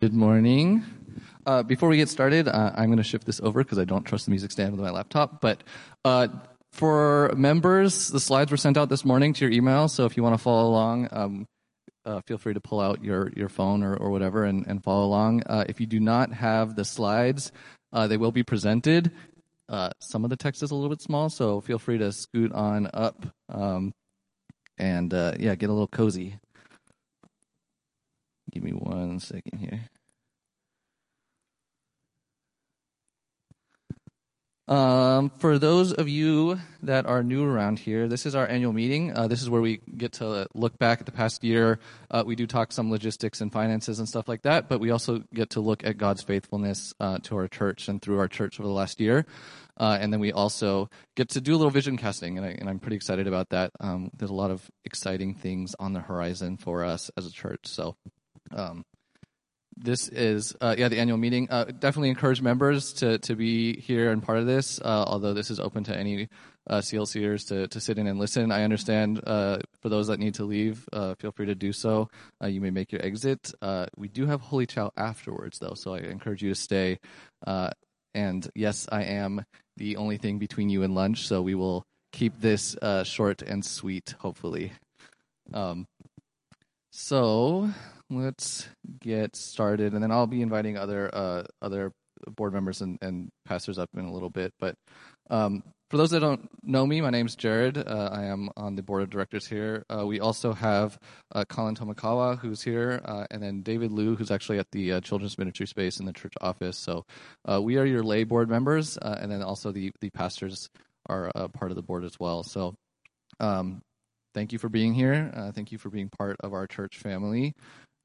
Good morning. Uh, before we get started, uh, I'm going to shift this over because I don't trust the music stand with my laptop. But uh, for members, the slides were sent out this morning to your email. So if you want to follow along, um, uh, feel free to pull out your, your phone or, or whatever and, and follow along. Uh, if you do not have the slides, uh, they will be presented. some of the text is a little bit small, so feel free to scoot on up um, and yeah, get a little cozy. Give me one second here. Um, for those of you that are new around here, this is our annual meeting. Uh, this is where we get to look back at the past year. Uh, we do talk some logistics and finances and stuff like that, but we also get to look at God's faithfulness uh, to our church and through our church over the last year. Uh, and then we also get to do a little vision casting, and, I, am pretty excited about that. Um, there's a lot of exciting things on the horizon for us as a church. So um, this is uh, yeah the annual meeting. Uh, definitely encourage members to to be here and part of this. Uh, although this is open to any uh, CLCers to to sit in and listen. I understand uh, for those that need to leave, uh, feel free to do so. Uh, you may make your exit. we do have Holy Chow afterwards though, so I encourage you to stay. and yes, I am the only thing between you and lunch, so we will keep this short and sweet. Hopefully. Um, so let's get started, and then I'll be inviting other uh, other board members and, and pastors up in a little bit. But um, for those that don't know me, my name's Jared. Uh, I am on the board of directors here. Uh, we also have uh, Colin Tomakawa, who's here, uh, and then David Liu, who's actually at the uh, children's ministry space in the church office. So uh, we are your lay board members, and then also the the pastors are part of the board as well. So. Um, thank you for being here. thank you for being part of our church family.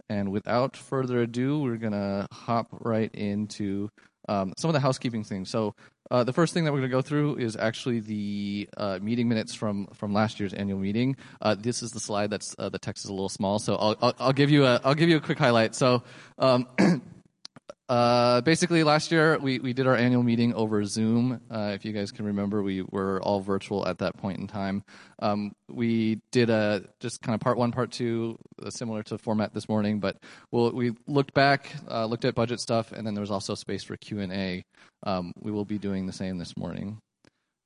And without further ado, we're going to hop right into um, some of the housekeeping things. So, uh, the first thing that we're going to go through is actually the uh, meeting minutes from, from last year's annual meeting. Uh, this is the slide that's uh, the text is a little small, so I'll, I'll, I'll, give you a I'll give you a quick highlight. So, um, Uh, basically, last year we, we did our annual meeting over Zoom. Uh, if you guys can remember, we were all virtual at that point in time. Um, we did a just kind of part one, part two, uh, similar to format this morning. But we'll, we looked back, uh, looked at budget stuff, and then there was also space for Q and A. Um, we will be doing the same this morning.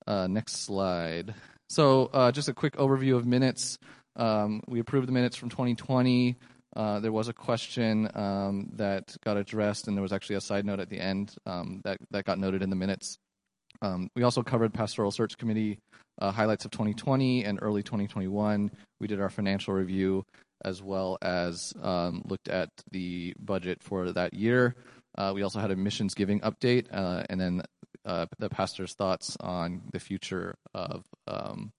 Uh, next slide. So, just a quick overview of minutes. Um, we approved the minutes from 2020. Uh, there was a question um, that got addressed, and there was actually a side note at the end um, that, that got noted in the minutes. Um, we also covered Pastoral Search Committee uh, highlights of 2020 and early 2021. We did our financial review as well as um, looked at the budget for that year. Uh, we also had a missions giving update, uh, and then uh, the pastor's thoughts on the future of um,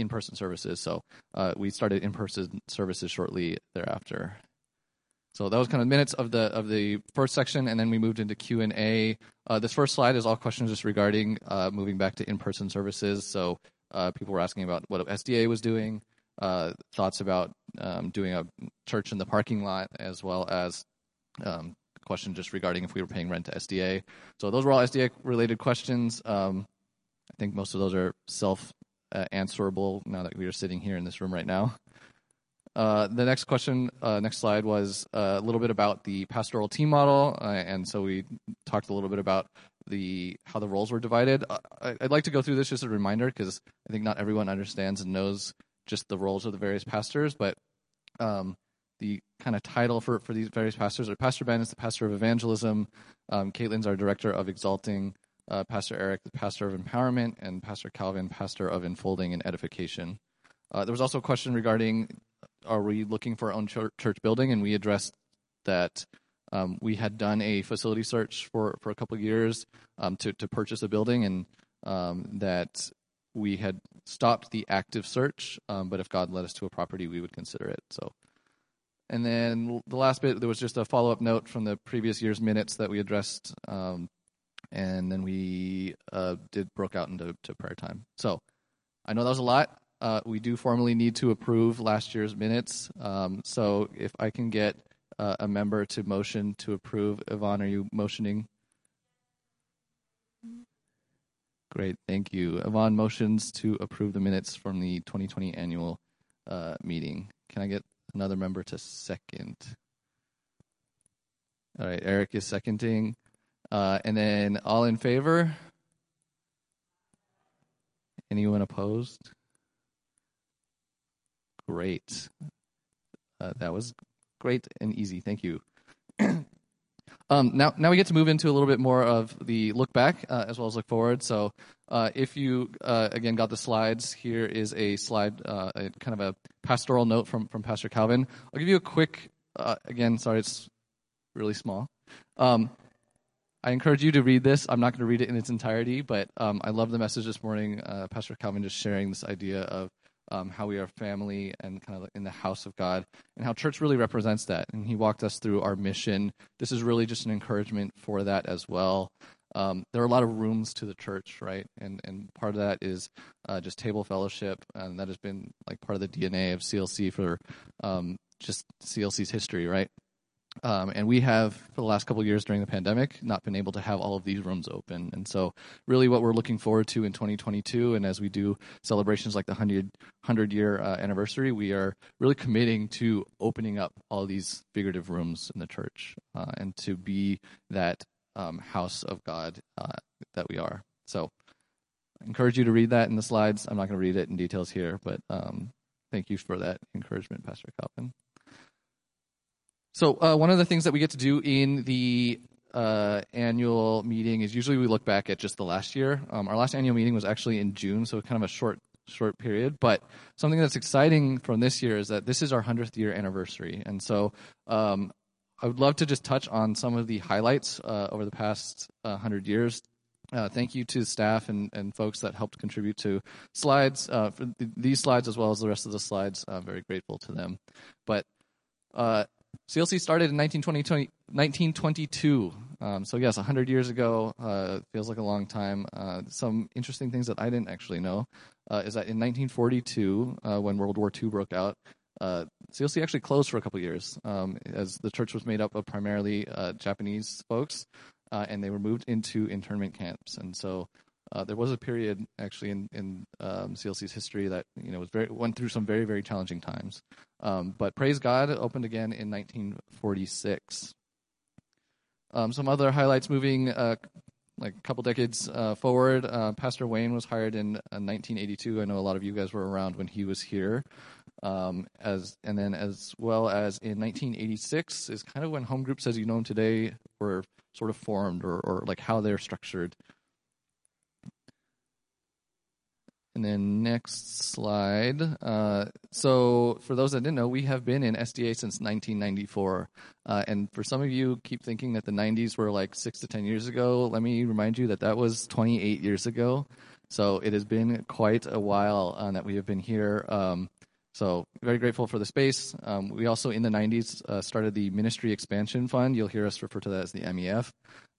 in-person services. So uh, we started in-person services shortly thereafter. So that was kind of minutes of the of the first section, and then we moved into Q and A. Uh, this first slide is all questions just regarding uh, moving back to in-person services. So uh, people were asking about what SDA was doing, uh, thoughts about um, doing a church in the parking lot, as well as um, question just regarding if we were paying rent to SDA. So those were all SDA related questions. Um, I think most of those are self uh, answerable now that we are sitting here in this room right now. Uh, the next question, uh, next slide, was uh, a little bit about the pastoral team model, uh, and so we talked a little bit about the how the roles were divided. Uh, I'd like to go through this just a reminder because I think not everyone understands and knows just the roles of the various pastors, but um, the kind of title for, for these various pastors are Pastor Ben is the pastor of evangelism, um, Caitlin's our director of exalting, uh, Pastor Eric, the pastor of empowerment, and Pastor Calvin, pastor of enfolding and edification. Uh, there was also a question regarding are we looking for our own church, building, and we addressed that um, we had done a facility search for, for a couple years um, to, to purchase a building, and um, that we had stopped the active search, um, but if God led us to a property, we would consider it. So. And then the last bit, there was just a follow up note from the previous year's minutes that we addressed um, and then we uh, did broke out into prayer time. So I know that was a lot. Uh, we do formally need to approve last year's minutes. Um, so if I can get uh, a member to motion to approve, Yvonne, are you motioning? Great, thank you. Yvonne motions to approve the minutes from the 2020 annual uh, meeting. Can I get another member to second? All right, Eric is seconding. Uh, and then all in favor? Anyone opposed? Great. Uh, that was great and easy. Thank you. um, now, now we get to move into a little bit more of the look back uh, as well as look forward. So, uh, if you uh, again got the slides, here is a slide, uh, a, kind of a pastoral note from from Pastor Calvin. I'll give you a quick. Uh, again, sorry, it's really small. Um, I encourage you to read this. I'm not going to read it in its entirety, but um, I love the message this morning. Uh, Pastor Calvin just sharing this idea of um, how we are family and kind of in the house of God, and how church really represents that. And he walked us through our mission. This is really just an encouragement for that as well. Um, there are a lot of rooms to the church, right? And and part of that is uh, just table fellowship, and that has been like part of the DNA of CLC for um, just CLC's history, right? Um, and we have, for the last couple years during the pandemic, not been able to have all of these rooms open. And so, really, what we're looking forward to in 2022, and as we do celebrations like the 100, 100 year uh, anniversary, we are really committing to opening up all these figurative rooms in the church uh, and to be that um, house of God uh, that we are. So, I encourage you to read that in the slides. I'm not going to read it in details here, but um, thank you for that encouragement, Pastor Calvin. So uh, one of the things that we get to do in the uh, annual meeting is usually we look back at just the last year. Um, our last annual meeting was actually in June, so kind of a short short period. But something that's exciting from this year is that this is our hundredth year anniversary, and so um, I would love to just touch on some of the highlights uh, over the past uh, hundred years. Uh, thank you to staff and, and folks that helped contribute to slides uh, for th- these slides as well as the rest of the slides. I'm very grateful to them. But CLC started in 1920, 1922. Um, so, yes, 100 years ago uh, feels like a long time. Uh, some interesting things that I didn't actually know uh, is that in 1942, uh, when World War II broke out, CLC uh, actually closed for a couple years um, as the church was made up of primarily uh, Japanese folks, and they were moved into internment camps. And so uh, there was a period actually in, in um, CLC's history that you know was very went through some very very challenging times, um, but praise God it opened again in 1946. Um, some other highlights moving uh, like a couple decades uh, forward. Uh, Pastor Wayne was hired in 1982. Uh, I know a lot of you guys were around when he was here. Um, as and then as well as in 1986 is kind of when home groups as you know them today were sort of formed or, or like how they're structured. And then next slide. Uh, so for those that didn't know, we have been in SDA since 1994. Uh, and for some of you keep thinking that the 90s were like six to 10 years ago, let me remind you that that was 28 years ago. So it has been quite a while uh, that we have been here. Um, so very grateful for the space. Um, we also in the 90s uh, started the Ministry Expansion Fund. You'll hear us refer to that as the MEF.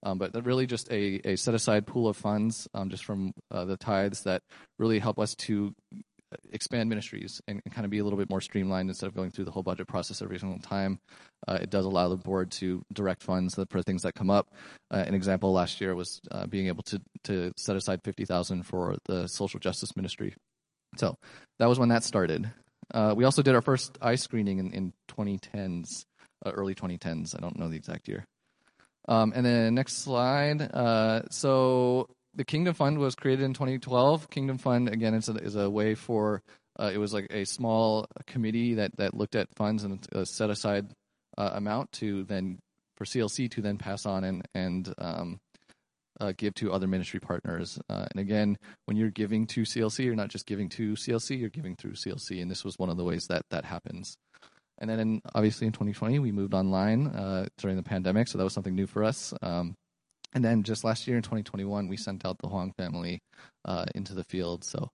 Um, but really just a, a set aside pool of funds um, just from uh, the tithes that really help us to expand ministries and, and, kind of be a little bit more streamlined instead of going through the whole budget process every single time. Uh, it does allow the board to direct funds for things that come up. Uh, an example last year was uh, being able to to set aside fifty thousand for the social justice ministry. So that was when that started. Uh, we also did our first eye screening in, in 2010s, uh, early 2010s. I don't know the exact year. Um, and then next slide. Uh, so the Kingdom Fund was created in 2012. Kingdom Fund again is a, is a way for uh, it was like a small committee that that looked at funds and a set aside uh, amount to then for CLC to then pass on and and um, uh, give to other ministry partners. Uh, and again, when you're giving to CLC, you're not just giving to CLC, you're giving through CLC. And this was one of the ways that that happens. And then, in, obviously, in 2020, we moved online uh, during the pandemic, so that was something new for us. Um, and then just last year in 2021, we sent out the Huang family uh, into the field. So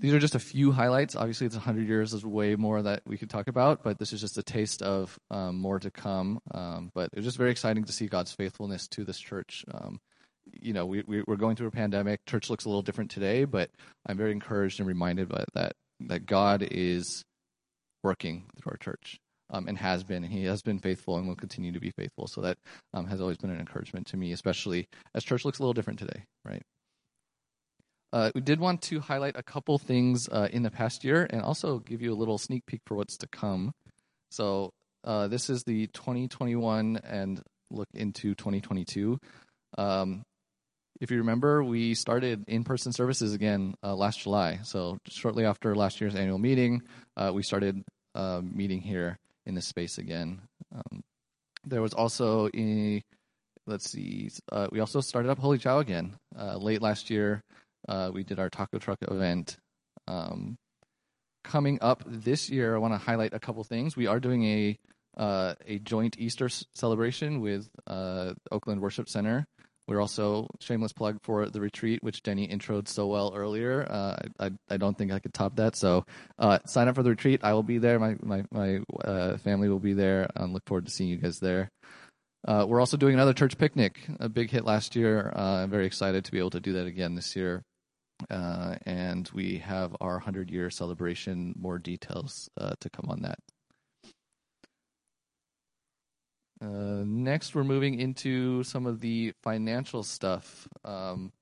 these are just a few highlights. Obviously, it's 100 years. There's way more that we could talk about, but this is just a taste of um, more to come. Um, but it was just very exciting to see God's faithfulness to this church. Um, you know, we, we, are going through a pandemic. Church looks a little different today, but I'm very encouraged and reminded by that that God is working through our church um, and has been, and He has been faithful and will continue to be faithful. So that um, has always been an encouragement to me, especially as church looks a little different today, right? Uh, we did want to highlight a couple things uh, in the past year and also give you a little sneak peek for what's to come. So, uh, this is the 2021 and look into 2022. Um, if you remember, we started in-person services again uh, last July. So shortly after last year's annual meeting, uh, we started uh, meeting here in this space again. Um, there was also a let's see, uh, we also started up Holy Chow again late last year. Uh, we did our taco truck event. Um, coming up this year, I want to highlight a couple things. We are doing a uh, a joint Easter celebration with uh, Oakland Worship Center. We're also shameless plug for the retreat, which Denny introed so well earlier. Uh, I, I don't think I could top that. So uh, sign up for the retreat. I will be there. My my my uh, family will be there. I look forward to seeing you guys there. Uh, we're also doing another church picnic, a big hit last year. I'm very excited to be able to do that again this year. Uh, and we have our 100 year celebration, more details uh, to come on that. Uh, next, we're moving into some of the financial stuff. Um,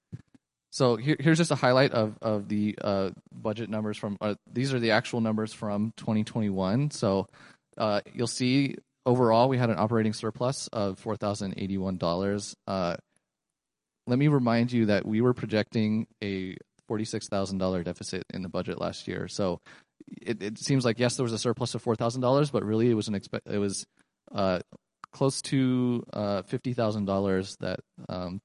so here, here's just a highlight of, of the uh, budget numbers from, these are the actual numbers from 2021. So you'll see overall, we had an operating surplus of $4,081. Uh, let me remind you that we were projecting a $46,000 deficit in the budget last year. So it, it, seems like yes, there was a surplus of $4,000, but really it was an expe- it was uh, close to uh, $50,000 that um,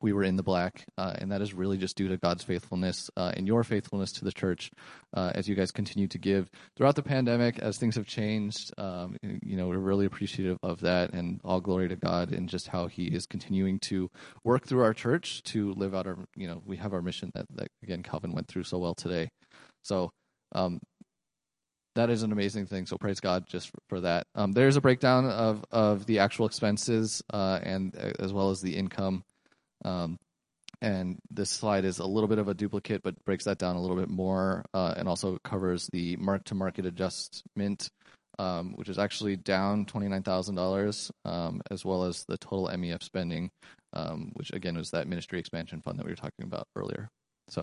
we were in the black, uh, and that is really just due to God's faithfulness uh, and your faithfulness to the church uh, as you guys continue to give throughout the pandemic. As things have changed, um, you know, we're really appreciative of that, and all glory to God and just how He is continuing to work through our church to live out our, you know, we have our mission that, that again Calvin went through so well today. So. Um, that is an amazing thing. So praise God just for, that. Um, there's a breakdown of, of the actual expenses uh, and uh, as well as the income um, and this slide is a little bit of a duplicate, but breaks that down a little bit more, uh, and also covers the mark-to-market adjustment, um, which is actually down twenty-nine thousand um, dollars, as well as the total MEF spending, um, which again was that ministry expansion fund that we were talking about earlier. So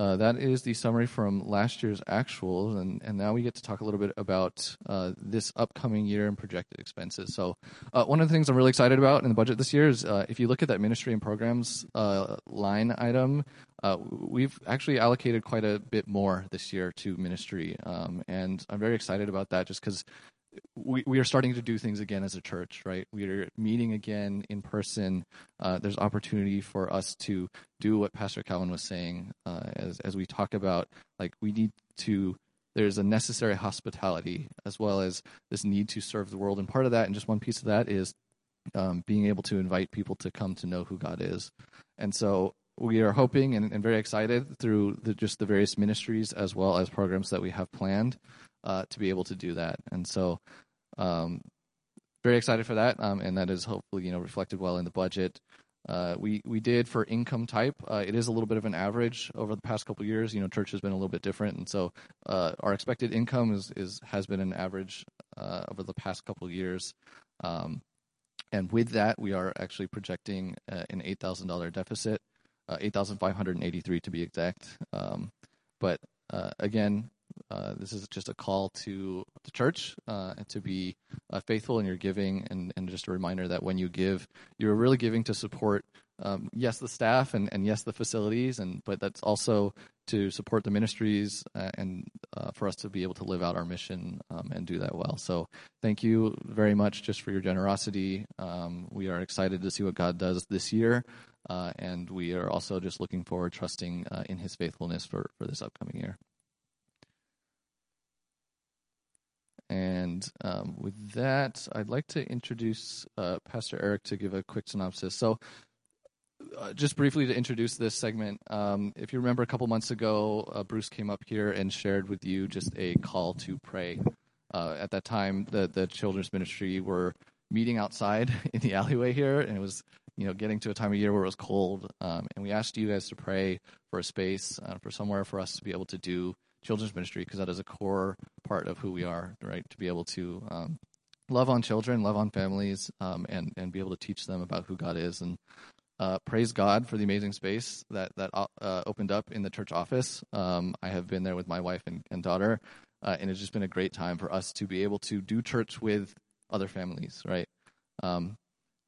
Uh, that is the summary from last year's actuals, and, and now we get to talk a little bit about uh, this upcoming year and projected expenses. So, uh, one of the things I'm really excited about in the budget this year is uh, if you look at that ministry and programs uh, line item, uh, we've actually allocated quite a bit more this year to ministry, um, and I'm very excited about that just because we, we are starting to do things again as a church, right? We are meeting again in person. Uh, there's opportunity for us to do what Pastor Calvin was saying uh, as as we talk about like we need to. There's a necessary hospitality as well as this need to serve the world, and part of that, and just one piece of that, is um, being able to invite people to come to know who God is. And so we are hoping and, and very excited through the, just the various ministries as well as programs that we have planned uh, to be able to do that. And so, um, very excited for that, um, and that is hopefully you know reflected well in the budget. Uh, we we did for income type. Uh, it is a little bit of an average over the past couple years. You know, church has been a little bit different, and so uh, our expected income is is has been an average uh, over the past couple years. Um, and with that, we are actually projecting uh, an eight thousand dollar deficit, uh, eight thousand five hundred eighty three to be exact. Um, but again, uh, this is just a call to the church uh, to be uh, faithful in your giving, and, and just a reminder that when you give, you're really giving to support, um, yes, the staff, and, and yes, the facilities, and but that's also to support the ministries uh, and uh, for us to be able to live out our mission um, and do that well. So, thank you very much just for your generosity. Um, we are excited to see what God does this year. and we are also just looking forward, trusting in His faithfulness for, for this upcoming year. And um, with that, I'd like to introduce uh, Pastor Eric to give a quick synopsis. So, uh, just briefly to introduce this segment, um, if you remember a couple months ago, uh, Bruce came up here and shared with you just a call to pray. Uh, at that time, the the children's ministry were meeting outside in the alleyway here, and it was you know getting to a time of year where it was cold, um, and we asked you guys to pray for a space, uh, for somewhere for us to be able to do children's ministry because that is a core part of who we are, right? To be able to um, love on children, love on families, um, and and be able to teach them about who God is. And uh, praise God for the amazing space that that uh, opened up in the church office. Um, I have been there with my wife and, and daughter. uh, and it's just been a great time for us to be able to do church with other families, right? Um,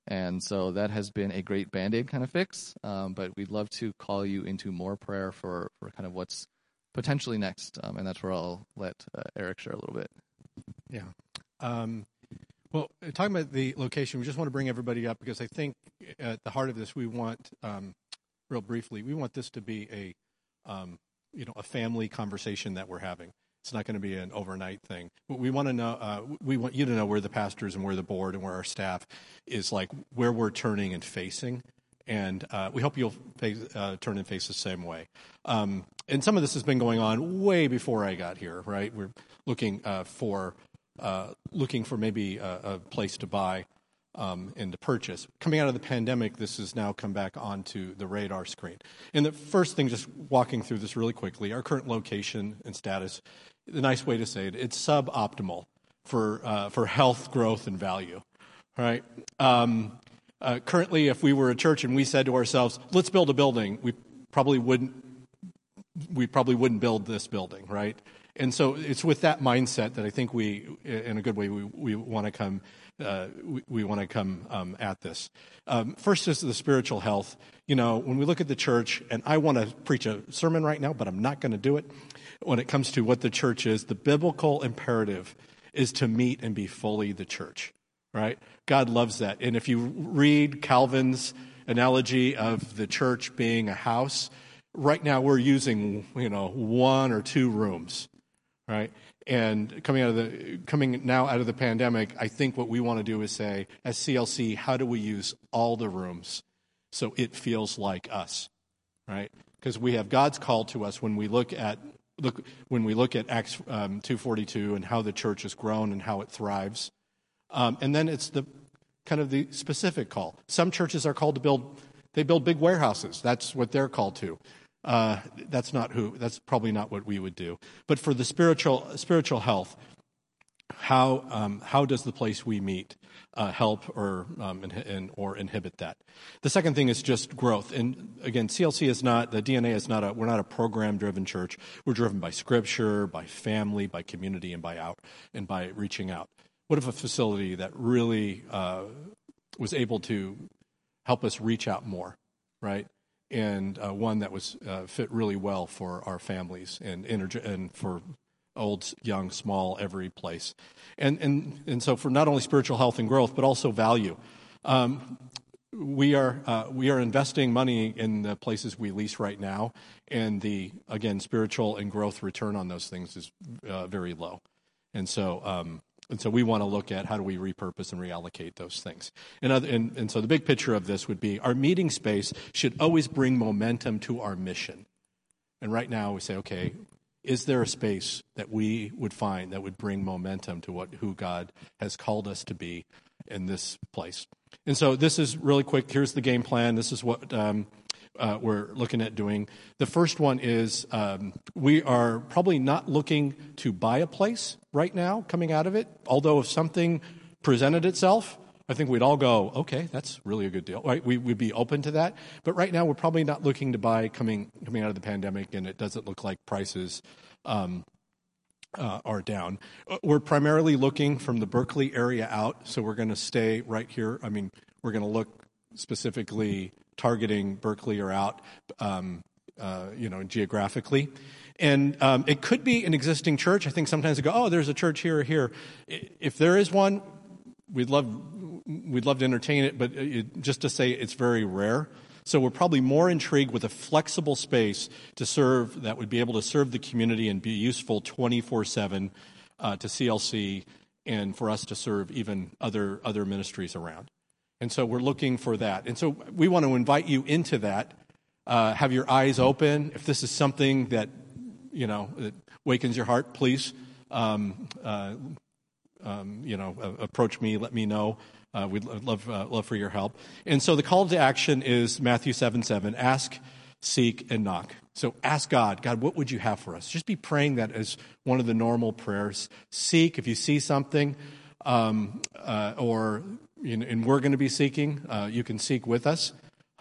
and so that has been a great band aid kind of fix. Um, but we'd love to call you into more prayer for, for kind of what's potentially next. Um, and that's where I'll let uh, Eric share a little bit. Yeah. Um, well, talking about the location, we just want to bring everybody up because I think at the heart of this, we want, um, real briefly, we want this to be a, um, you know, a family conversation that we're having. It's not going to be an overnight thing. But we want to know. Uh, we want you to know where the pastors and where the board and where our staff is like where we're turning and facing. And uh, we hope you'll face, uh, turn and face the same way. Um, and some of this has been going on way before I got here. Right, we're looking uh, for uh, looking for maybe a, a place to buy um, and to purchase. Coming out of the pandemic, this has now come back onto the radar screen. And the first thing, just walking through this really quickly, our current location and status the nice way to say it. It's suboptimal for uh, for health, growth, and value. Right. Um, uh, currently, if we were a church and we said to ourselves, "Let's build a building," we probably wouldn't. We probably wouldn't build this building, right? And so it's with that mindset that I think we, in a good way, we, we want to come. Uh, we, we want to come um, at this. Um, first is the spiritual health. You know, when we look at the church, and I want to preach a sermon right now, but I'm not going to do it when it comes to what the church is, the biblical imperative is to meet and be fully the church, right? God loves that. And if you read Calvin's analogy of the church being a house, right now we're using, you know, one or two rooms, right? And coming out of the coming now out of the pandemic, I think what we want to do is say, as CLC, how do we use all the rooms so it feels like us, right? Because we have God's call to us when we look at look when we look at Acts um, 2:42 and how the church has grown and how it thrives, um, and then it's the kind of the specific call. Some churches are called to build; they build big warehouses. That's what they're called to. Uh, that's not who. That's probably not what we would do. But for the spiritual spiritual health, how um, how does the place we meet uh, help or um, in, or inhibit that. The second thing is just growth. And again, CLC is not the DNA is not a we're not a program driven church. We're driven by Scripture, by family, by community, and by out and by reaching out. What if a facility that really uh, was able to help us reach out more, right? And uh, one that was uh, fit really well for our families and, energy and for old, young, small, every place. And, and, and so, for not only spiritual health and growth, but also value. Um, we are uh, we are investing money in the places we lease right now, and the again spiritual and growth return on those things is uh, very low, and so um, and so we want to look at how do we repurpose and reallocate those things. And, other, and and so the big picture of this would be our meeting space should always bring momentum to our mission. And right now we say, okay, is there a space that we would find that would bring momentum to what who God has called us to be in this place? And so this is really quick. Here's the game plan. This is what um, uh, we're looking at doing. The first one is um, we are probably not looking to buy a place right now coming out of it. Although if something presented itself, I think we'd all go, okay, that's really a good deal. Right? We would be open to that. But right now, we're probably not looking to buy coming coming out of the pandemic, and it doesn't look like prices um, uh, are down. Uh, we're primarily looking from the Berkeley area out, so we're going to stay right here. I mean, we're going to look specifically targeting Berkeley or out, um, uh, you know, geographically. And um, it could be an existing church. I think sometimes they go, oh, there's a church here or here. If there is one, we'd love we'd love to entertain it, but it, just to say it's very rare. So we're probably more intrigued with a flexible space to serve that would be able to serve the community and be useful 24 uh, 7 to CLC and for us to serve even other, other ministries around. And so we're looking for that. And so we want to invite you into that. Uh, have your eyes open. If this is something that, you know, that wakens your heart, please, um, uh, um, you know, approach me, let me know. Uh, we'd love, uh, love for your help. And so the call to action is Matthew 7 7. Ask, seek, and knock. So ask God, God, what would you have for us? Just be praying that as one of the normal prayers. Seek, if you see something, um, uh, or, and we're going to be seeking, uh, you can seek with us.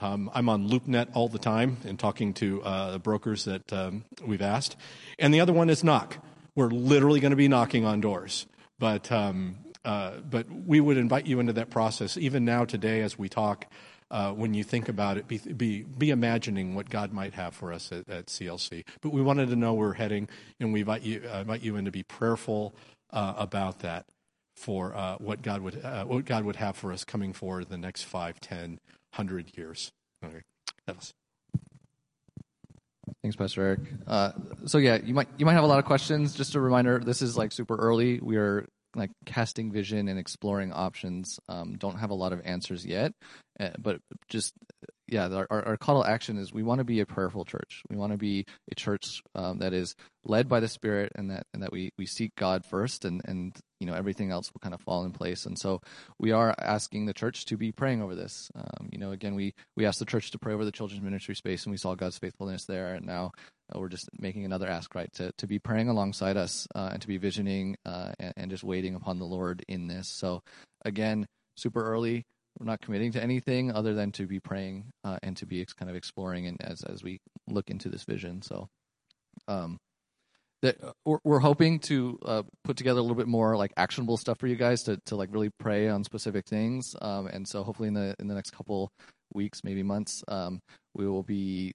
Um, I'm on LoopNet all the time and talking to uh, the brokers that um, we've asked. And the other one is knock. we're literally going to be knocking on doors. But, um, uh, but we would invite you into that process, even now, today, as we talk. Uh, when you think about it, be, be, be imagining what God might have for us at, at CLC. But we wanted to know where we're heading, and we invite you, uh, invite you in to be prayerful uh, about that for uh, what God would uh, what God would have for us coming forward the next five, ten, hundred years. Okay. Thanks, Pastor Eric. Uh, so yeah, you might you might have a lot of questions. Just a reminder, this is like super early. We are like casting vision and exploring options. Um, don't have a lot of answers yet, uh, but just yeah, our, our call to action is we want to be a prayerful church. We want to be a church um, that is led by the Spirit, and that and that we we seek God first, and and you know everything else will kind of fall in place. And so we are asking the church to be praying over this. Um, you know, again, we we asked the church to pray over the children's ministry space, and we saw God's faithfulness there. And now we're just making another ask, right, to to be praying alongside us uh, and to be visioning uh, and, and just waiting upon the Lord in this. So again, super early we're not committing to anything other than to be praying uh, and to be ex- kind of exploring and as as we look into this vision. So, um, that uh, we're, we're hoping to uh, put together a little bit more like actionable stuff for you guys to to like really pray on specific things. Um, and so hopefully in the in the next couple weeks, maybe months, um, we will be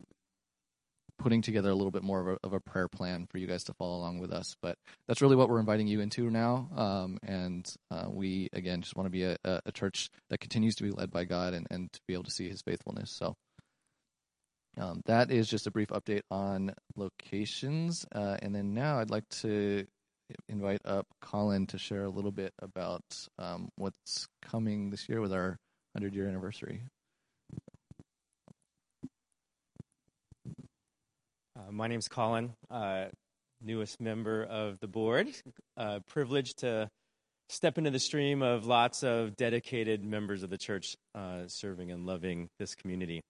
putting together a little bit more of a, of a, prayer plan for you guys to follow along with us. But that's really what we're inviting you into now. Um, and uh, we, again, just want to be a, a, church that continues to be led by God and, and to be able to see his faithfulness. So um, that is just a brief update on locations. Uh, and then now I'd like to invite up Colin to share a little bit about um, what's coming this year with our 100 year anniversary. Uh, my name's Colin, uh, newest member of the board. Uh, privileged to step into the stream of lots of dedicated members of the church uh, serving and loving this community.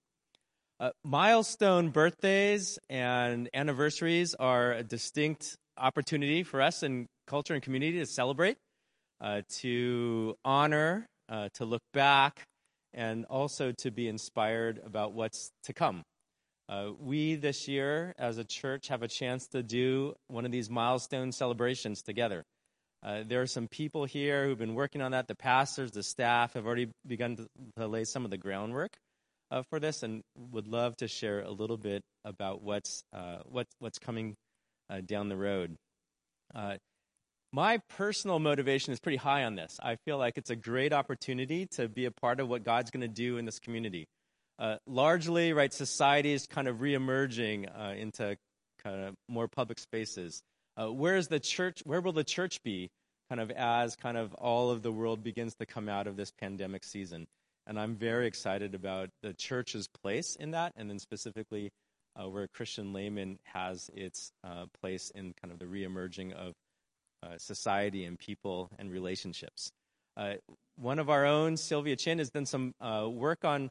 Uh, milestone birthdays and anniversaries are a distinct opportunity for us in culture and community to celebrate, uh, to honor, to look back, and also to be inspired about what's to come. Uh, we this year, as a church, have a chance to do one of these milestone celebrations together. Uh, there are some people here who've been working on that. The pastors, the staff have already begun to, to lay some of the groundwork uh, for this, and would love to share a little bit about what's uh, what, what's coming uh, down the road. Uh, my personal motivation is pretty high on this. I feel like it's a great opportunity to be a part of what God's going to do in this community uh, largely, right, society is kind of reemerging uh, into kind of more public spaces. Uh, where is the church? Where will the church be, kind of as kind of all of the world begins to come out of this pandemic season? And I'm very excited about the church's place in that, and then specifically uh, where Christian layman has its uh, place in kind of the reemerging of uh, society and people and relationships. one of our own, Sylvia Chin, has done some work on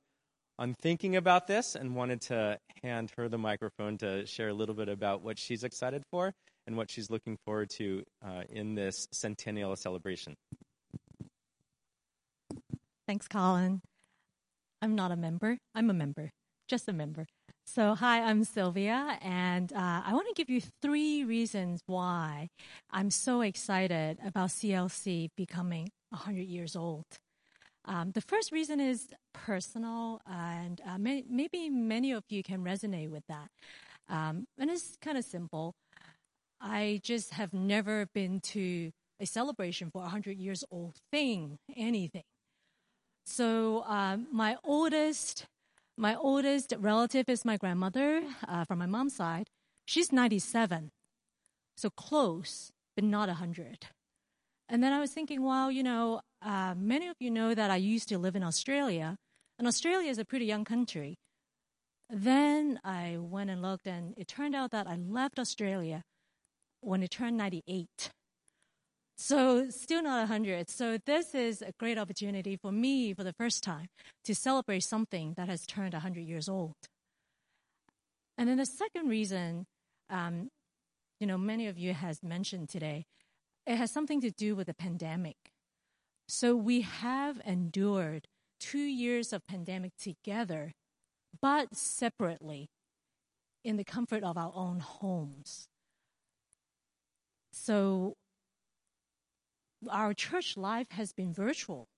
on thinking about this and wanted to hand her the microphone to share a little bit about what she's excited for and what she's looking forward to uh, in this centennial celebration. Thanks, Colin. I'm not a member. I'm a member, just a member. So, hi, I'm Sylvia, and uh, I want to give you three reasons why I'm so excited about CLC becoming 100 years old. Um, the first reason is personal, and uh, may, maybe many of you can resonate with that. Um, and it's kind of simple. I just have never been to a celebration for a 100 years old thing, anything. So um, my oldest, my oldest relative is my grandmother uh, from my mom's side. She's 97, so close, but not 100. And then I was thinking, well, you know, uh, many of you know that I used to live in Australia, and Australia is a pretty young country. Then I went and looked, and it turned out that I left Australia when it turned 98. So still not 100. So this is a great opportunity for me for the first time to celebrate something that has turned 100 years old. And then the second reason, um, you know, many of you has mentioned today, it has something to do with the pandemic. So we have endured two years of pandemic together, but separately in the comfort of our own homes. So our church life has been virtual.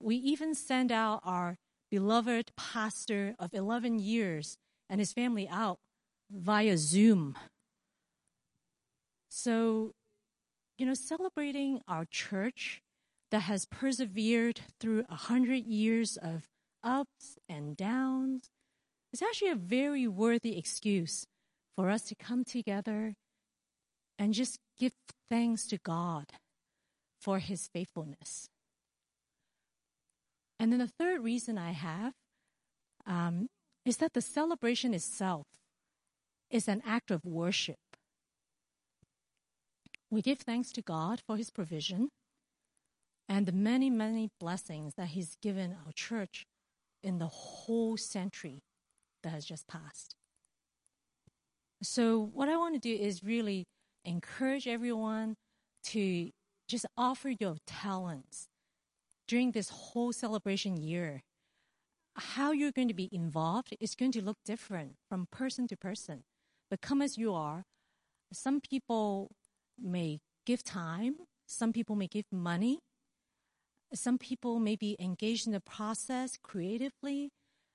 We even send out our beloved pastor of 11 years and his family out via Zoom. So, you know, celebrating our church that has persevered through a hundred years of ups and downs is actually a very worthy excuse for us to come together and just give thanks to God for his faithfulness. And then the third reason I have um, is that the celebration itself is an act of worship. We give thanks to God for his provision and the many, many blessings that he's given our church in the whole century that has just passed. So, what I want to do is really encourage everyone to just offer your talents during this whole celebration year. How you're going to be involved is going to look different from person to person. But come as you are, some people may give time, some people may give money, some people may be engaged in the process creatively,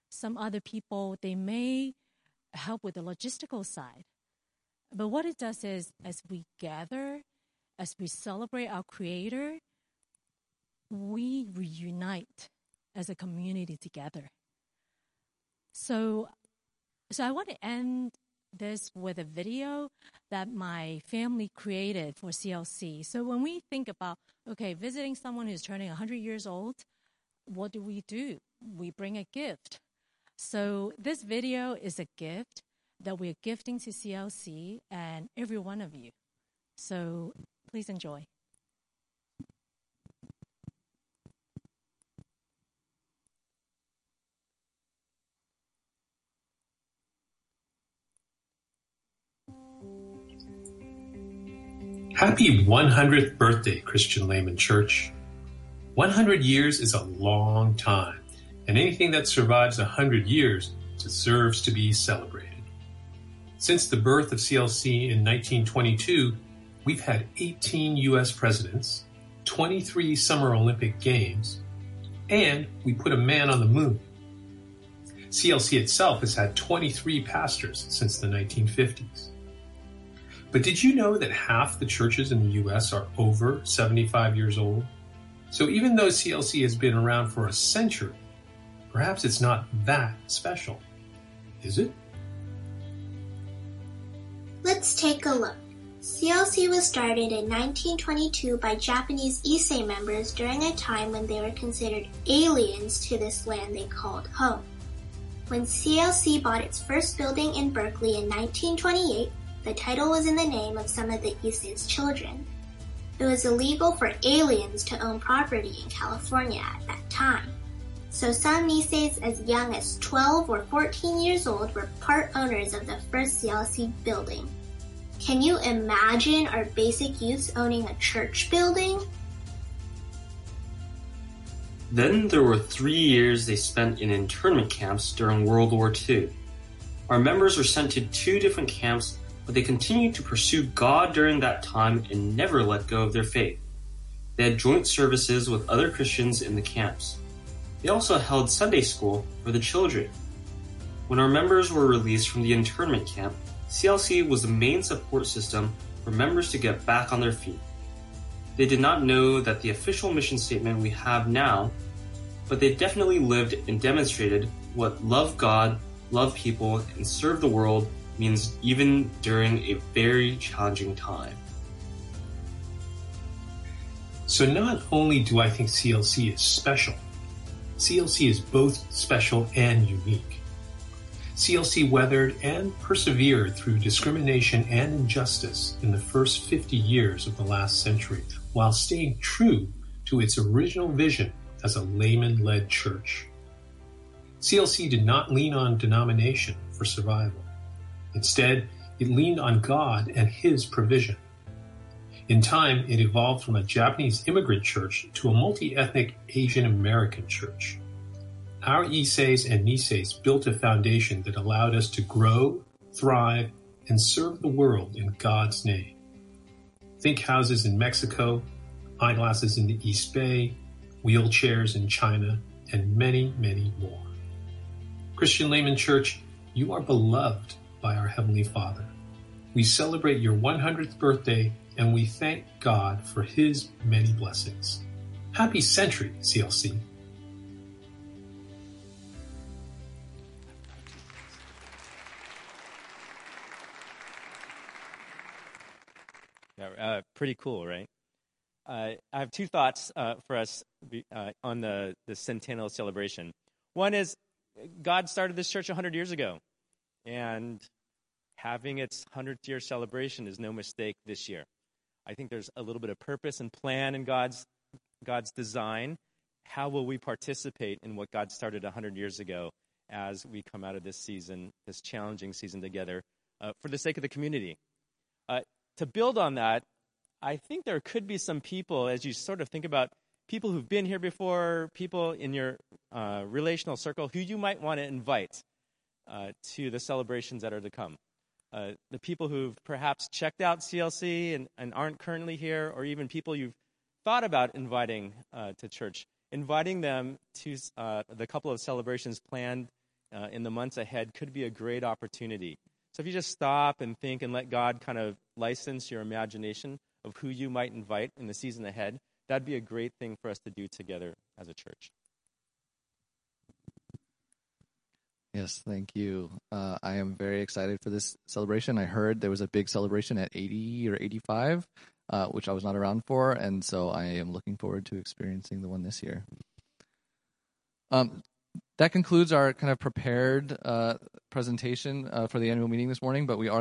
some other people, they may help with the logistical side. But what it does is, as we gather as we celebrate our Creator, we reunite as a community together. So, so I want to end this with a video that my family created for CLC. So when we think about, okay, visiting someone who's turning 100 years old, what do we do? We bring a gift. So this video is a gift that we're gifting to CLC and every one of you. So Please enjoy. Happy 100th birthday, Christian Layman Church. 100 years is a long time, and anything that survives 100 years deserves to be celebrated. Since the birth of CLC in 1922, we've had 18 US presidents, 23 Summer Olympic Games, and we put a man on the moon. CLC itself has had 23 pastors since the 1950s. But did you know that half the churches in the US are over 75 years old? So even though CLC has been around for a century, perhaps it's not that special. Is it? Let's take a look. CLC was started in 1922 by Japanese Issei members during a time when they were considered aliens to this land they called home. When CLC bought its first building in Berkeley in 1928, the title was in the name of some of the Issei's children. It was illegal for aliens to own property in California at that time. So some Niseis as young as 12 or 14 years old were part owners of the first CLC building. Can you imagine our basic youths owning a church building? Then there were three years they spent in internment camps during World War II. Our members were sent to two different camps, but they continued to pursue God during that time and never let go of their faith. They had joint services with other Christians in the camps. They also held Sunday school for the children. When our members were released from the internment camp, CLC was the main support system for members to get back on their feet. They did not know that the official mission statement we have now, but they definitely lived and demonstrated what love God, love people, and serve the world means even during a very challenging time. So not only do I think CLC is special, CLC is both special and unique. CLC weathered and persevered through discrimination and injustice in the first 50 years of the last century while staying true to its original vision as a layman led church. CLC did not lean on denomination for survival. Instead, it leaned on God and His provision. In time, it evolved from a Japanese immigrant church to a multi ethnic Asian American church. Our Isseis and Niseis built a foundation that allowed us to grow, thrive, and serve the world in God's name. Think houses in Mexico, eyeglasses in the East Bay, wheelchairs in China, and many, many more. Christian Layman Church, you are beloved by our Heavenly Father. We celebrate your 100th birthday and we thank God for His many blessings. Happy Century, CLC. Yeah, uh, pretty cool, right? Uh, I have two thoughts uh, for us uh, on the, the centennial celebration. One is God started this church 100 years ago, and having its 100th year celebration is no mistake this year. I think there's a little bit of purpose and plan in God's, God's design. How will we participate in what God started 100 years ago as we come out of this season, this challenging season together, uh, for the sake of the community? Uh, to build on that, I think there could be some people, as you sort of think about people who've been here before, people in your uh, relational circle who you might want to invite uh, to the celebrations that are to come. Uh, the people who've perhaps checked out CLC and, and, aren't currently here, or even people you've thought about inviting uh, to church, inviting them to uh, the couple of celebrations planned uh, in the months ahead could be a great opportunity. So if you just stop and think and let God kind of license your imagination of who you might invite in the season ahead, that'd be a great thing for us to do together as a church. Yes, thank you. Uh, I am very excited for this celebration. I heard there was a big celebration at 80 or 85, uh, which I was not around for, and so I am looking forward to experiencing the one this year. Um, that concludes our kind of prepared uh, presentation uh, for the annual meeting this morning, but we are